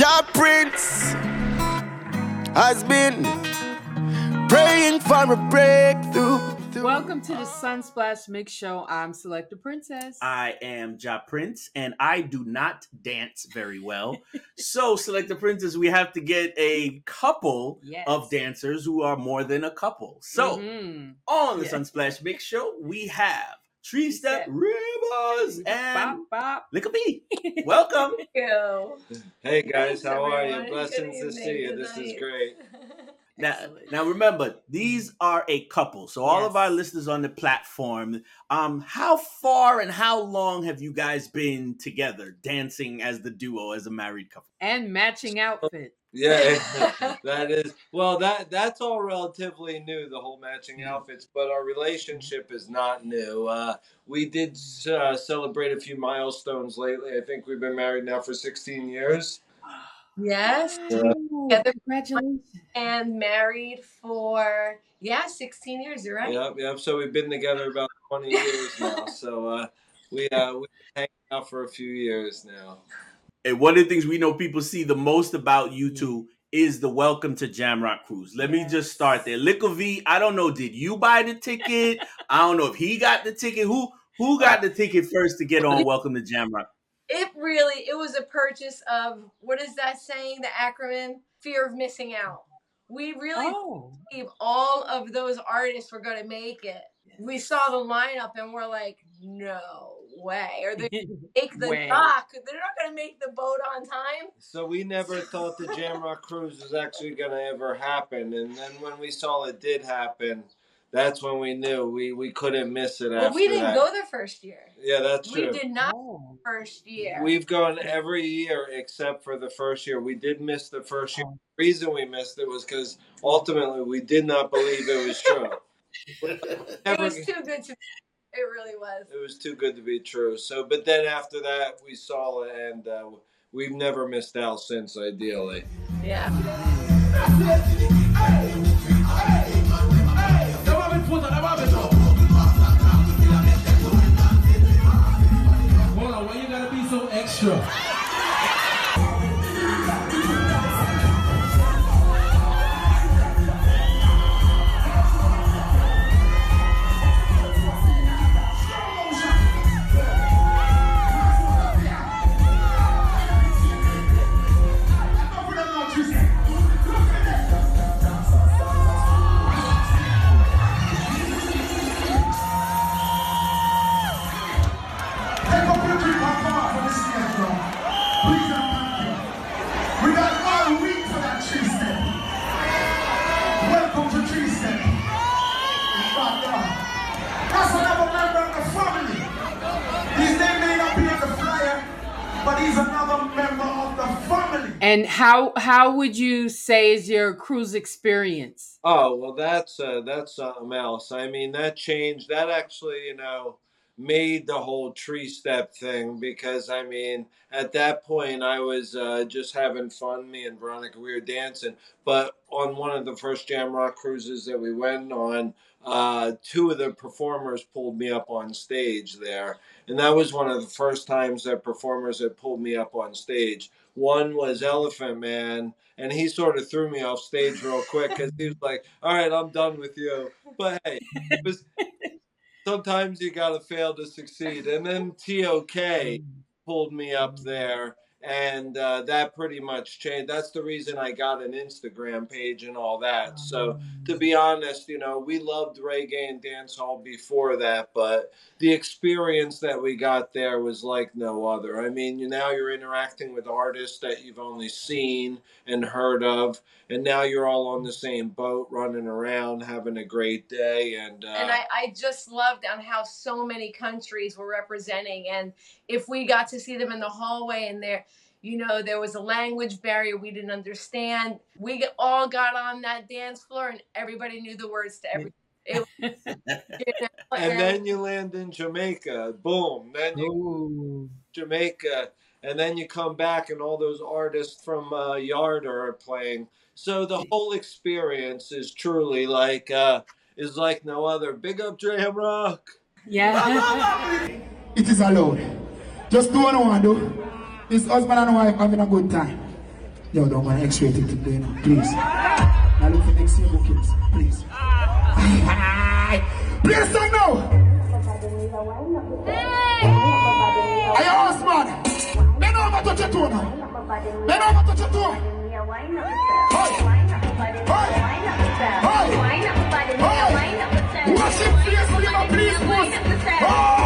Jah Prince has been praying for a breakthrough. Welcome to the Sunsplash Mix Show. I'm Selector Princess. I am Ja Prince, and I do not dance very well. so, Selector Princess, we have to get a couple Yes. of dancers who are more than a couple. So, Mhm. on the Yeah. Sunsplash Mix Show, we have Tree Step Step. Rivers and bop, bop. Lick B. Welcome. you. Hey guys, Thanks, how are you? Blessings to see you. This is great. Now, Excellent. now remember, these are a couple. So all of our listeners on the platform, um, how far and how long have you guys been together, dancing as the duo, as a married couple? and matching outfit. Yeah, that is well. That that's all relatively new, the whole matching outfits. But our relationship is not new. Uh, we did uh, celebrate a few milestones lately. I think we've been married now for 16 years. Yes, Ooh, Together- Congratulations. and married for yeah, sixteen years. You're right. Yep, yep. So we've been together about 20 years now. So uh, we uh, we hang out for a few years now. And one of the things we know people see the most about you two is the Welcome to Jamrock Cruise. Let me just start there. Likkle V, I don't know, did you buy the ticket? I don't know if he got the ticket. Who who got the ticket first to get on Welcome to Jamrock? It really it was a purchase of what is that saying? The acronym fear of missing out. We really Oh. believe all of those artists were going to make it. We saw the lineup and we're like, no way. Or they make the Way. dock. They're not going to make the boat on time. So we never thought the Jamrock cruise was actually going to ever happen, and then when we saw it did happen, that's when we knew we, we couldn't miss it. But after we didn't that. go the first year. Yeah, that's true. We did not Oh. first year. We've gone every year except for the first year. We did miss the first year. The reason we missed it was because ultimately we did not believe it was true. it Never- was too good to it really was. it was too good to be true. So, but then after that, we saw it, and uh, we've never missed out since. Ideally. Yeah. Hold on, why you gotta be so extra? He's another member of the family. And how how would you say is your cruise experience? Oh well, that's uh, that's something else. I mean, that changed. That actually, you know, made the whole tree step thing because I mean, at that point, I was uh, just having fun. Me and Veronica, we were dancing. But on one of the first Jamrock cruises that we went on, uh, two of the performers pulled me up on stage there, and that was one of the first times that performers had pulled me up on stage. One was Elephant Man, and he sort of threw me off stage real quick because he was like, "All right, I'm done with you." But hey, it was, sometimes you gotta fail to succeed. And then TOK pulled me up there, and uh, that pretty much changed. That's the reason I got an Instagram page and all that. So to be honest, you know, we loved reggae and dancehall before that, but the experience that we got there was like no other. I mean, you now you're interacting with artists that you've only seen and heard of, and now you're all on the same boat, running around, having a great day, and uh, And I, I just loved on how so many countries were representing and if we got to see them in the hallway and there you know there was a language barrier we didn't understand we all got on that dance floor and everybody knew the words to everything it, was- you know, and then you land in Jamaica, boom. Then you Ooh. Jamaica, and then you come back, and all those artists from uh, Yard are playing. So the whole experience is truly like uh, is like no other. Big up Jam Rock. Yeah. It is allowed. Just do what you want to do. This husband and wife having a good time. Yo, don't want to X-rated today now, please. Now look for next year bookings, please. Please sing now! Are you house man? Bend over, touch your toe now. Bend over, touch your toe. Hey! Hey! Hey! Worship place, give a please, boss.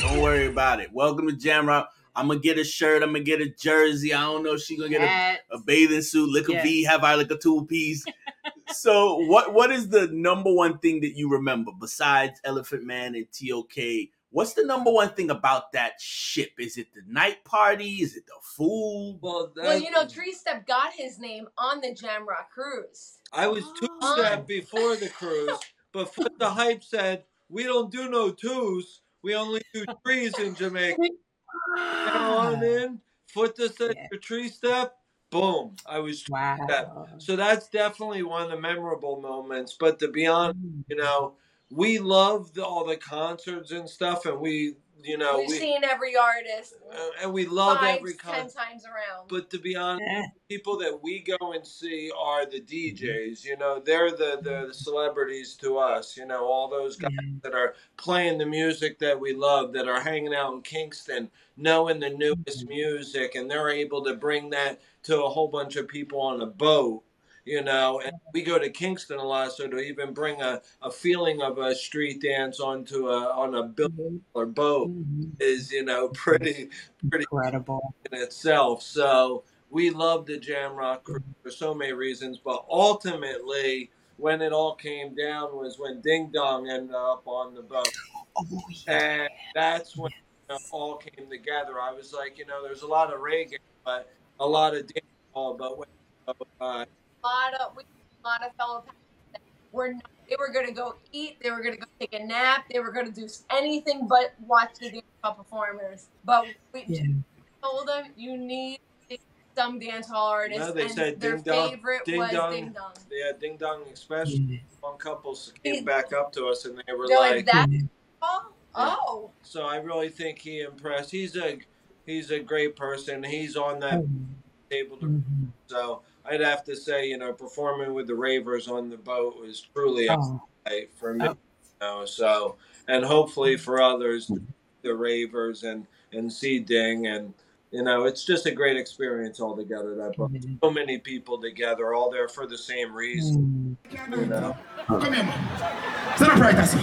Don't worry about it. Welcome to Jam Jamrock. I'm gonna get a shirt. I'm gonna get a jersey. I don't know if she gonna get a, a bathing suit. Lick a Yes. V, have I like a two piece. so what what is the number one thing that you remember besides Elephant Man and TOK? What's the number one thing about that ship? Is it the night party? Is it the food? Well, Well, you know, Tree Step got his name on the Jamrock cruise. I was two Oh. step before the cruise, but Foota Hype said, we don't do no twos. We only do trees in Jamaica. Now I'm ah. in. Foot the said Yeah. tree step. Boom. I was Wow. So that's definitely one of the memorable moments. But to be honest, mm. you know, we loved all the concerts and stuff, and we, you know, We've we seen every artist uh, and we love five, every ten concert. times around. But to be honest, Yeah. people that we go and see are the DJs. You know, they're the the celebrities to us. You know, all those guys that are playing the music that we love, that are hanging out in Kingston, knowing the newest music, and they're able to bring that to a whole bunch of people on a boat. You know, and we go to Kingston a lot, so to even bring a, a feeling of a street dance onto a on a bill or boat Mhm. is you know pretty pretty Incredible. in itself. So we love the Jamrock crew for so many reasons, but ultimately, when it all came down was when Ding Dong ended up on the boat, Oh, yeah. and that's when it all came together. I was like, you know, there's a lot of reggae, but a lot of ding dong, but when uh, lot of we a lot of fellow pals were not, they were gonna go eat, they were gonna go take a nap, they were gonna do anything but watch the dance hall performers. But we Yeah. told them you need some dance hall artists, No, they and said their Ding Dong- favorite Ding was Dong. Ding Dong. yeah, Ding Dong Express, Yeah. one couple came back up to us and they were They're like, like, that Yeah. oh, oh. so I really think he impressed. He's a he's a great person. He's on that Oh, table to mhm. So I'd have to say, you know, performing with the Ravers on the boat was truly a Oh, highlight for me. Oh. You know, so and hopefully for others, the Ravers and and see Ding and you know, it's just a great experience altogether. That brought yeah. so many people together, all there for the same reason. Mm. You know, Come here, man. Stand up right, there, sir.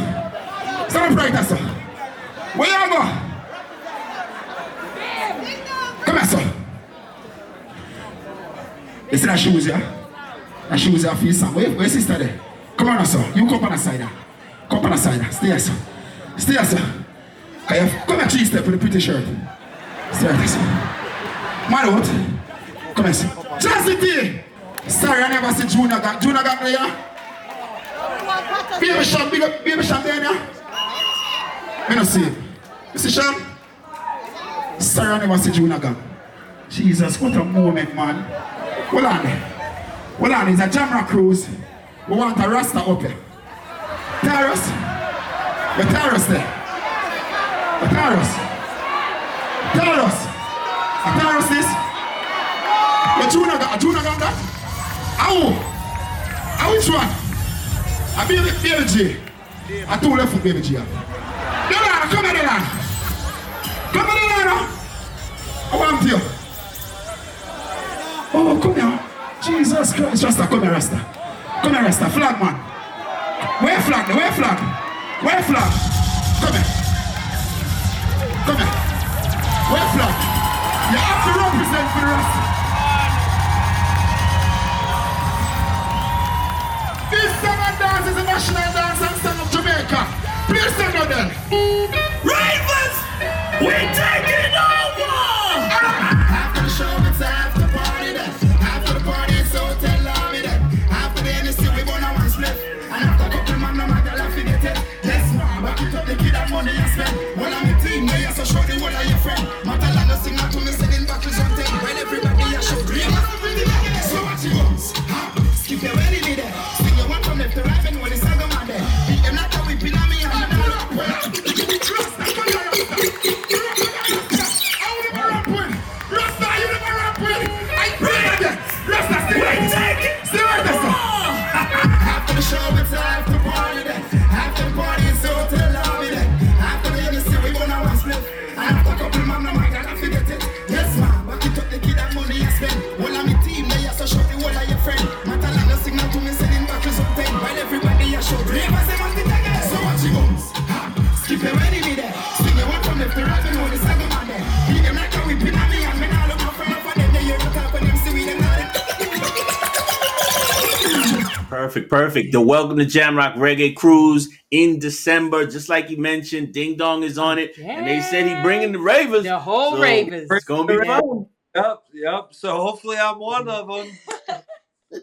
Stand up right, there, sir. Where you go? Come here, sir. You see that shoes, yeah? That shoes, yeah, feel some. Where, where sister there? Come on, sir. You come on the side, there. Come on the side, there. Stay here, sir. Stay here, sir. I have, come here, cheese step with a pretty shirt. Stay there, sir. Man, what? Come here, sir. Chastity! Sorry, I never see Junior got, Junior got me, yeah? Baby Sham, baby Sham there, yeah? Me no see. You see Sham? Sorry, I never see Junior got. Jesus, what a moment, man. Hold on. Hold on, it's a Jamra cruise. We want a Rasta up here. Taros. The Taros there. The Taros. Taros. A Taros this. The Junior got, a Junior got that? Ow! How which one? A baby, baby. A two left foot baby G. Delana, come here, Delana. Come here, Delana. I want you. Rasta, come here, Rasta. Come here, Rasta. Flag, man. Where flag? Where flag? Where flag? Come here. Come here. Where flag? You have to represent for the Rasta. This dance is a national dance and song of Jamaica. Please sing on them. Ravers, we taking over. So show the whole of your friend. Perfect, perfect. The Welcome to Jamrock Reggae Cruise in December, just like you mentioned. Ding Dong is on it, and they said he bringing the Ravers. The whole So, Ravers. It's gonna be fun. Yep, yep. So hopefully I'm one of them.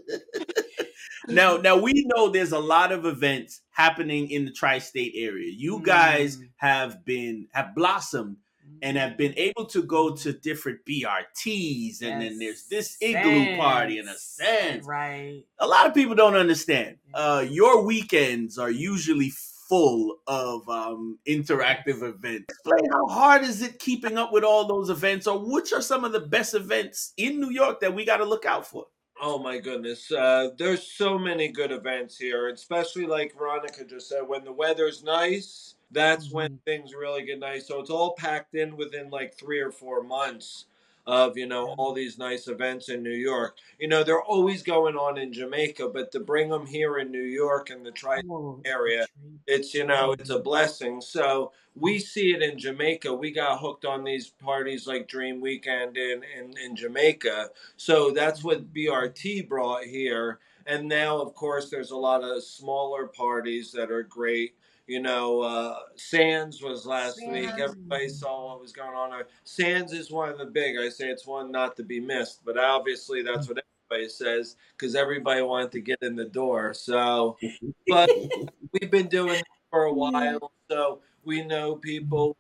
Now, now we know there's a lot of events happening in the tri-state area. You guys Mm. have been have blossomed and have been able to go to different BRTs, and then there's this igloo party in a sense. Right. A lot of people don't understand. Uh, your weekends are usually full of um, interactive events. Explain how hard is it keeping up with all those events, or which are some of the best events in New York that we got to look out for? Oh my goodness. Uh, there's so many good events here, especially like Veronica just said, when the weather's nice, that's when mm-hmm. things really get nice. So it's all packed in within like three or four months of, you know, all these nice events in New York. You know, they're always going on in Jamaica, but to bring them here in New York and the tri Oh, area, it's you know it's a blessing. So we see it in jamaica. We got hooked on these parties like dream weekend in, in, in jamaica. So that's what brt brought here. And now of course there's a lot of smaller parties that are great you know uh, sands was last week everybody saw what was going on sands is one of the big i say it's one not to be missed but obviously that's what everybody says because everybody wanted to get in the door so but we've been doing it for a while, so we know people.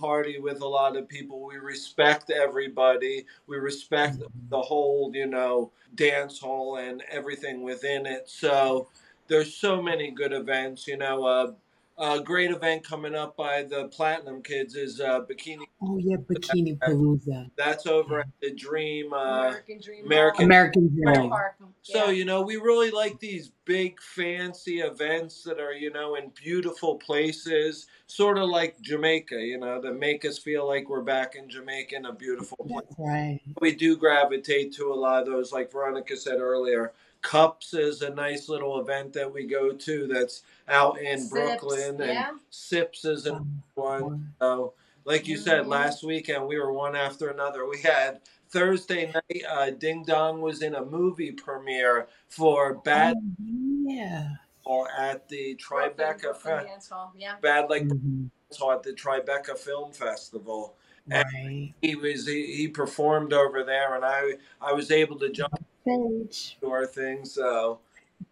Party with a lot of people. We respect everybody. We respect the whole, you know, dance hall and everything within it. So there's so many good events. You know, uh, a great event coming up by the Platinum Kids is uh, Bikini. Oh yeah, Bikini Palooza. That's over at the Dream. Uh, American Dream. American- American Dream. Park. So you know, we really like these big, fancy events that are you know in beautiful places, sort of like Jamaica. You know, that make us feel like we're back in Jamaica in a beautiful place. That's right. We do gravitate to a lot of those, like Veronica said earlier. Cups is a nice little event that we go to that's out in Sips, Brooklyn, and. Sips is a Um, one. So, like you said, Mhm. last weekend we were one after another. We had Thursday night, uh, Ding Dong was in a movie premiere for Bad Oh, yeah. Hall at the Tribeca Brooklyn Fe- Dance Hall. Yeah. Bad like Mhm. Hall at the Tribeca Film Festival. Right. He was he, he performed over there, and I I was able to jump Stage. to our thing. So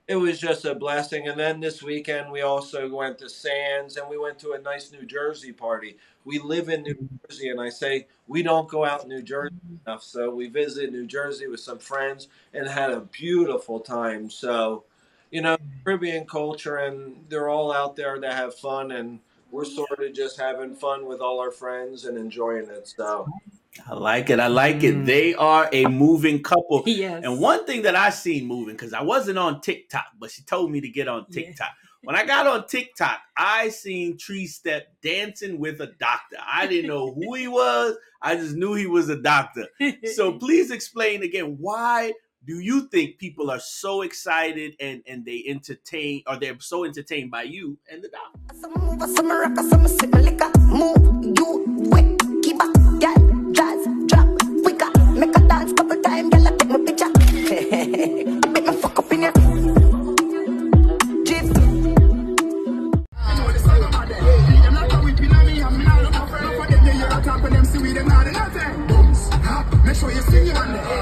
it was just a blessing. And then this weekend we also went to Sands and we went to a nice New Jersey party. We live in New Jersey, and I say we don't go out in New Jersey enough. So we visited New Jersey with some friends and had a beautiful time. So, you know, Caribbean culture, and they're all out there to have fun, and we're sort of just having fun with all our friends and enjoying it. So. I like it. I like it. Mm. They are a moving couple. Yes. And one thing that I seen moving, because I wasn't on TikTok, but she told me to get on Yeah. TikTok. When I got on TikTok, I seen Tree Step dancing with a doctor. I didn't know who he was. I just knew he was a doctor. So please explain again why do you think people are so excited and and they entertain or they're so entertained by you and the doctor? You on them.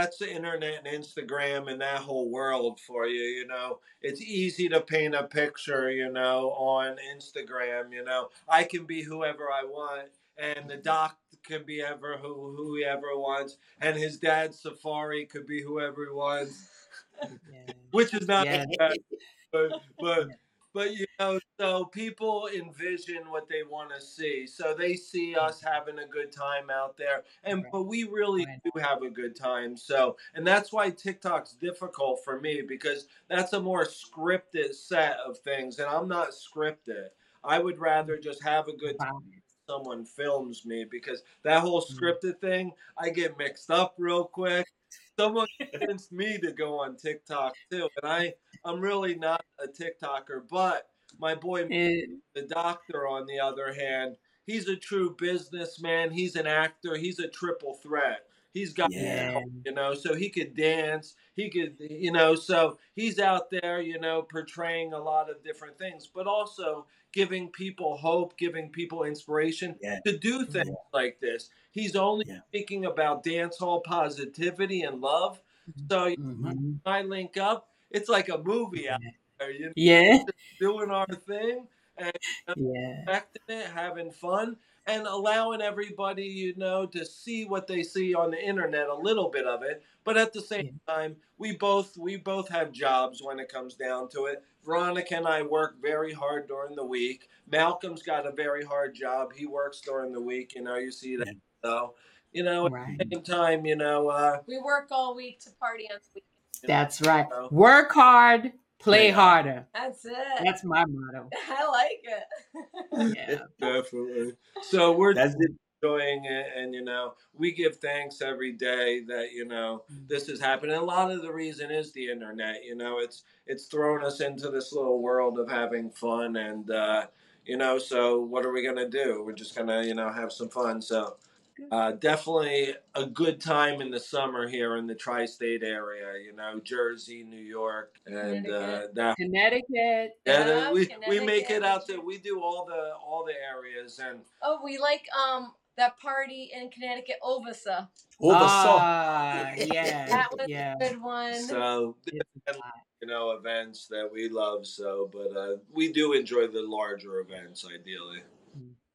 That's the internet and Instagram and that whole world for you. You know, it's easy to paint a picture, you know, on Instagram. You know, I can be whoever I want, and the doc can be ever who whoever wants, and his dad Safari could be whoever he wants, Yeah. which is not Yeah. bad, but but but you know, so people envision what they want to see. So they see us having a good time out there, and Right. but we really Right. do have a good time. So, and that's why TikTok's difficult for me because that's a more scripted set of things, and I'm not scripted. I would mm. rather just have a good time. Wow. Someone films me because that whole mm. scripted thing, I get mixed up real quick. Someone convinced me to go on TikTok too, and I I'm really not a TikToker, but my boy Eh, the doctor, on the other hand, he's a true businessman. He's an actor. He's a triple threat. He's got, Yeah. you know, so he could dance. He could, you know, so he's out there, you know, portraying a lot of different things, but also giving people hope, giving people inspiration Yeah. to do things like this. He's only Yeah. speaking about dance hall positivity and love. So mhm. I link up. It's like a movie out there, you know, Yeah. doing our thing and Yeah. respecting it, having fun, and allowing everybody, you know, to see what they see on the internet, a little bit of it. But at the same time, we both we both have jobs when it comes down to it. Veronica and I work very hard during the week. Malcolm's got a very hard job. He works during the week. You know, you see that. So, you know, at Right. the same time, you know, uh, We work all week to party on the weekend. That's right. So- Work hard, play Yeah. harder. That's it. That's my motto. I like it. Yeah. definitely. So we're That's it. enjoying it and you know we give thanks every day that you know this is happening a lot of the reason is the internet you know it's it's thrown us into this little world of having fun and uh you know so what are we gonna do we're just gonna you know have some fun so uh, definitely a good time in the summer here in the tri-state area you know jersey new york and uh, that Connecticut. yeah, Yeah, we, we make it out there we do all the all the areas and Oh, we like um that party in Connecticut, Ovasa. Oh, the song. Ah, yeah. That was yeah. a good one. so you know events that we love so but uh, we do enjoy the larger events ideally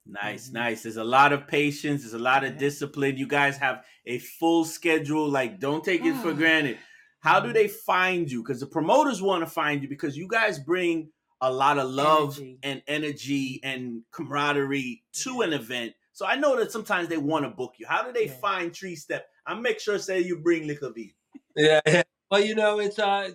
Nice, Mhm. nice. There's a lot of patience. There's a lot of Yeah. discipline. You guys have a full schedule. Like, don't take it for Ah. granted. How do Mhm. they find you? Because the promoters want to find you because you guys bring a lot of love Energy. and energy and camaraderie to an event. So I know that sometimes they want to book you. How do they Yeah. find Tree Step? I make sure say you bring Likkle V. yeah well you know it's uh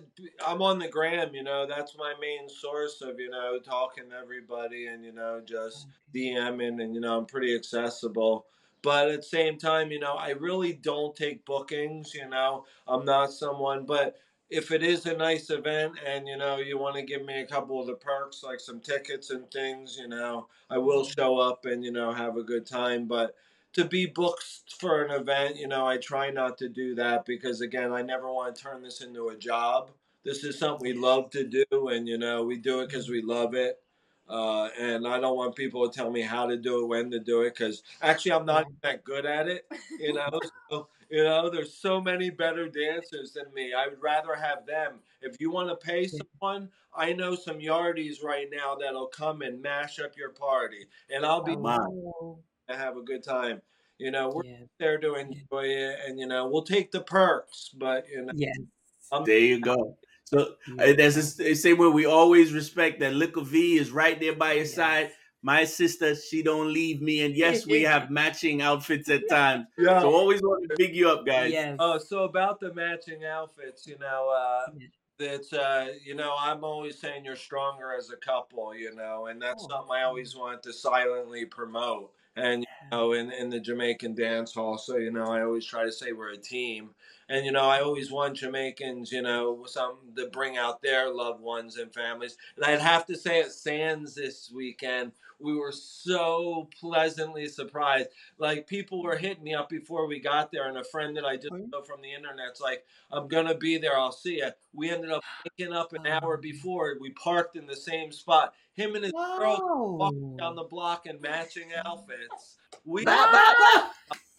i'm on the gram you know that's my main source of you know talking to everybody and you know just dming and you know i'm pretty accessible but at the same time you know i really don't take bookings you know i'm not someone but if it is a nice event and you know you want to give me a couple of the perks like some tickets and things you know i will show up and you know have a good time but to be booked for an event you know i try not to do that because again i never want to turn this into a job. This is something we love to do and you know we do it because we love it uh, and i don't want people to tell me how to do it when to do it because actually i'm not that good at it you know so, you know there's so many better dancers than me. I would rather have them. If you want to pay someone i know some yardies right now that'll come and mash up your party and i'll be Oh, to have a good time you know we're yeah. there to enjoy it and you know we'll take the perks but you know Yes. There you go. So Yeah. uh, the same way we always respect that Likkle V is right there by your Yes. side. My sister, she don't leave me, and yes, we have matching outfits at times. yeah So always want to big you up, guys. Yes. Oh, so about the matching outfits, you know, uh, Yeah. that's uh, you know, I'm always saying you're stronger as a couple, you know, and that's Oh, something I always want to silently promote. And know, in in the Jamaican dance hall, so you know, I always try to say we're a team. And you know, I always want Jamaicans, you know, something to bring out their loved ones and families. And I'd have to say at Sands this weekend, we were so pleasantly surprised. Like people were hitting me up before we got there, and a friend that I just know from the internet's like, "I'm gonna be there. I'll see you." We ended up picking up an hour before. We parked in the same spot. Him and his girl walking down the block in matching outfits. We Bah, bah, bah.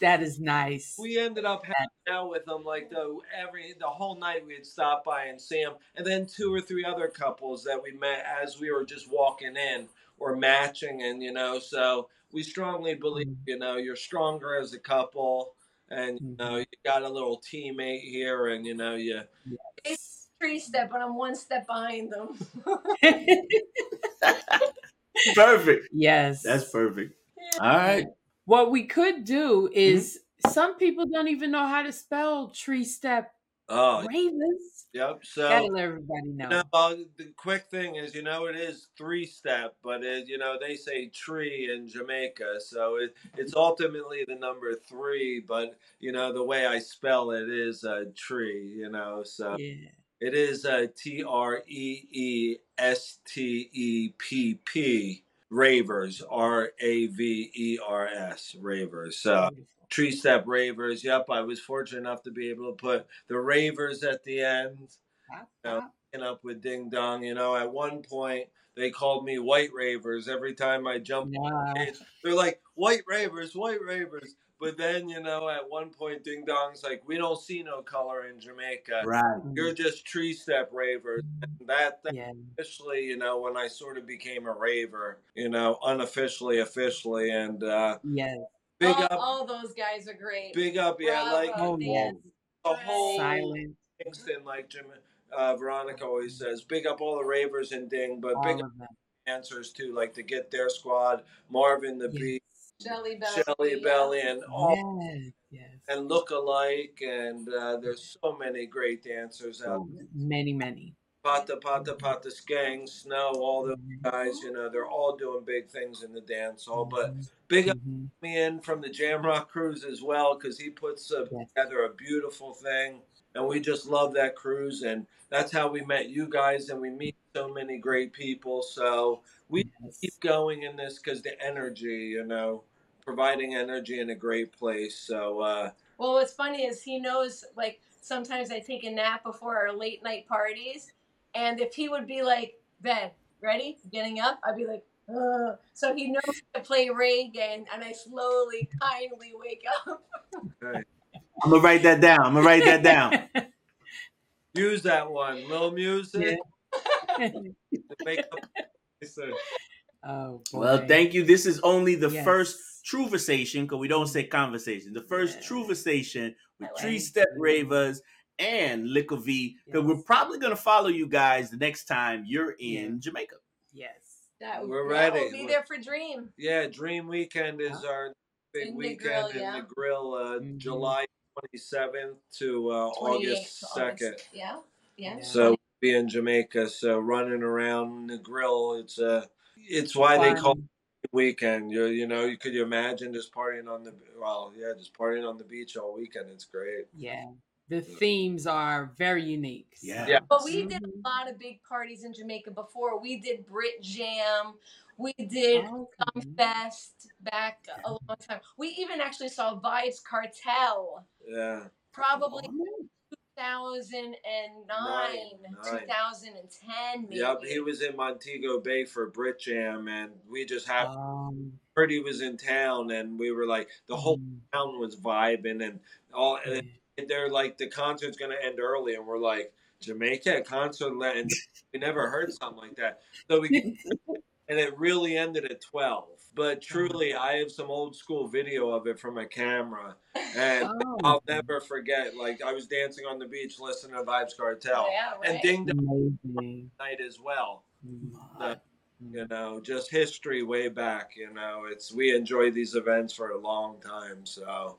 That is nice. We ended up hanging out with them like the every the whole night. We'd stop by and see them, and then two or three other couples that we met as we were just walking in or matching, and you know, so we strongly believe Mm. you know you're stronger as a couple, and you know Mhm. you got a little teammate here, and you know you Yes. Three step, but I'm one step behind them. Perfect. yes. That's perfect. All right. What we could do Mm-hmm. is some people don't even know how to spell tree step oh ravers. yep. So Gotta let everybody know. No, uh, the quick thing is, you know, it is three step, but it, you know, they say tree in Jamaica, so it, it's ultimately the number three. But you know, the way I spell it is a tree. You know, so Yeah. it is a T R E E S T E P P Ravers R A V E R S Ravers. So Beautiful. tree step Ravers. Yep, I was fortunate enough to be able to put the Ravers at the end pop. picking up with Ding Dong. You know, at one point they called me White Ravers every time I jumped. Stage. They're like White Ravers, White Ravers. But then you know, at one point Ding Dong's like, we don't see no color in Jamaica. Right. You're just tree step ravers. And that that Yeah. officially, you know, when I sort of became a raver, you know, unofficially, officially, and uh, Yes. big all, up, all those guys are great. big up, yeah, Bravo, like Oh, yes. Dan. the whole Silent. Kingston, like Jim, uh, Veronica always says, big up all the ravers and Ding, but big up answers too, like to Get Their Squad, Marvin the Yes. Beat, Shelly Belly. Shelly. Belly, and all Yes. Yes. and look alike, and uh, there's so many great dancers out. there. many, many. Pata Pata Pata Skang, Snow, all those Mhm. guys, you know, they're all doing big things in the dance hall. But big up Mhm. me in from the Jamrock Cruise as well because he puts uh, Yes. together a beautiful thing, and we just love that cruise, and that's how we met you guys, and we meet so many great people. So we Yes. keep going in this because the energy, you know, providing energy in a great place. So uh, Well, what's funny is he knows, like, sometimes I take a nap before our late night parties. And if he would be like, Ben, ready? Getting up? I'd be like, Ugh. So he knows to play reggae, and, and I slowly, kindly wake up. I'm gonna write that down. I'm gonna write that down. use that one, little music. Yeah. to make up- oh boy. Well, thank you. This is only the Yes. first TruVersation, because we don't say conversation. The first Yeah. TruVersation with I like Tree. Step Ravers and Likkle V. Because we're probably gonna follow you guys the next time you're in Yeah. Jamaica. Yes. That, We're yeah, ready. We'll be there for Dream. Yeah, Dream Weekend is our big In the weekend Grill, in yeah. the grill, uh, Mhm. July 27th to uh, August 2nd. August. Yeah. Yeah. Yeah. So we'll be in Jamaica. So running around the grill, it's uh, it's why they call it weekend. You you know, you could you imagine just partying on the well, yeah, just partying on the beach all weekend. It's great. Yeah. The themes are very unique. so- Yeah. Yeah. But we did Mhm. a lot of big parties in Jamaica before. We did Brit Jam. We did Okay. Fest back a long time. We even actually saw Vybz Kartel Yeah. probably Oh, 2009, Nine. 2010 maybe. Yep, he was in Montego Bay for Brit Jam, and we just happened Um, heard he was in town, and we were like, the whole mm, town was vibing, and all. And they're like, the concert's gonna end early, and we're like, Jamaica concert, and we never heard something like that. So we, and it really ended at twelve. But mm-hmm. truly, I have some old school video of it from a camera, and Oh, I'll never forget. Like I was dancing on the beach, listening to Vybz Kartel, Yeah, right. and Ding Dong amazing. Night as well. You know just history way back you know it's we enjoy these events for a long time so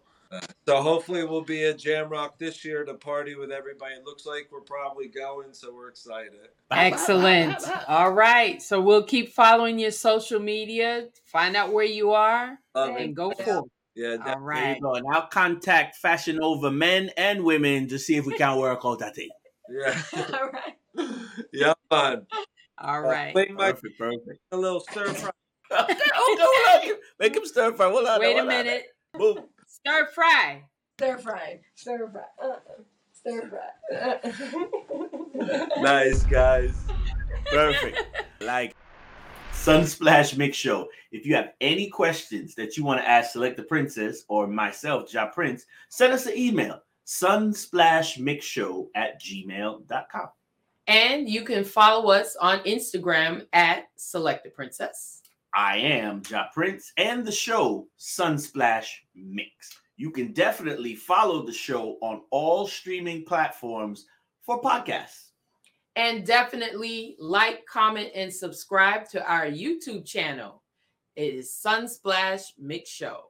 so hopefully we'll be at jamrock this year to party with everybody it looks like we're probably going so we're excited Excellent. All right. So we'll keep following your social media, find out where you are, Love and it. go Yeah. forth. yeah All that, There you go. And I'll contact Fashion Over men and women to see if we can work out that thing. yeah All right. yeah man All right. make my Perfect, perfect. a little stir fry okay, okay. Make him stir fry. Hold on. Wait a minute. Boom. Stir fry. Stir fry. Stir fry. Uh, stir fry. nice guys Perfect. Like Sunsplash Mix Show. If you have any questions that you want to ask Selector Princess or myself, Ja Prince, send us an email sunsplashmixshow at gmail.com. And you can follow us on Instagram at Selector Princess. I am Ja Prince and the show Sunsplash Mix. You can definitely follow the show on all streaming platforms for podcasts. And definitely like, comment, and subscribe to our YouTube channel. It is Sunsplash Mix Show.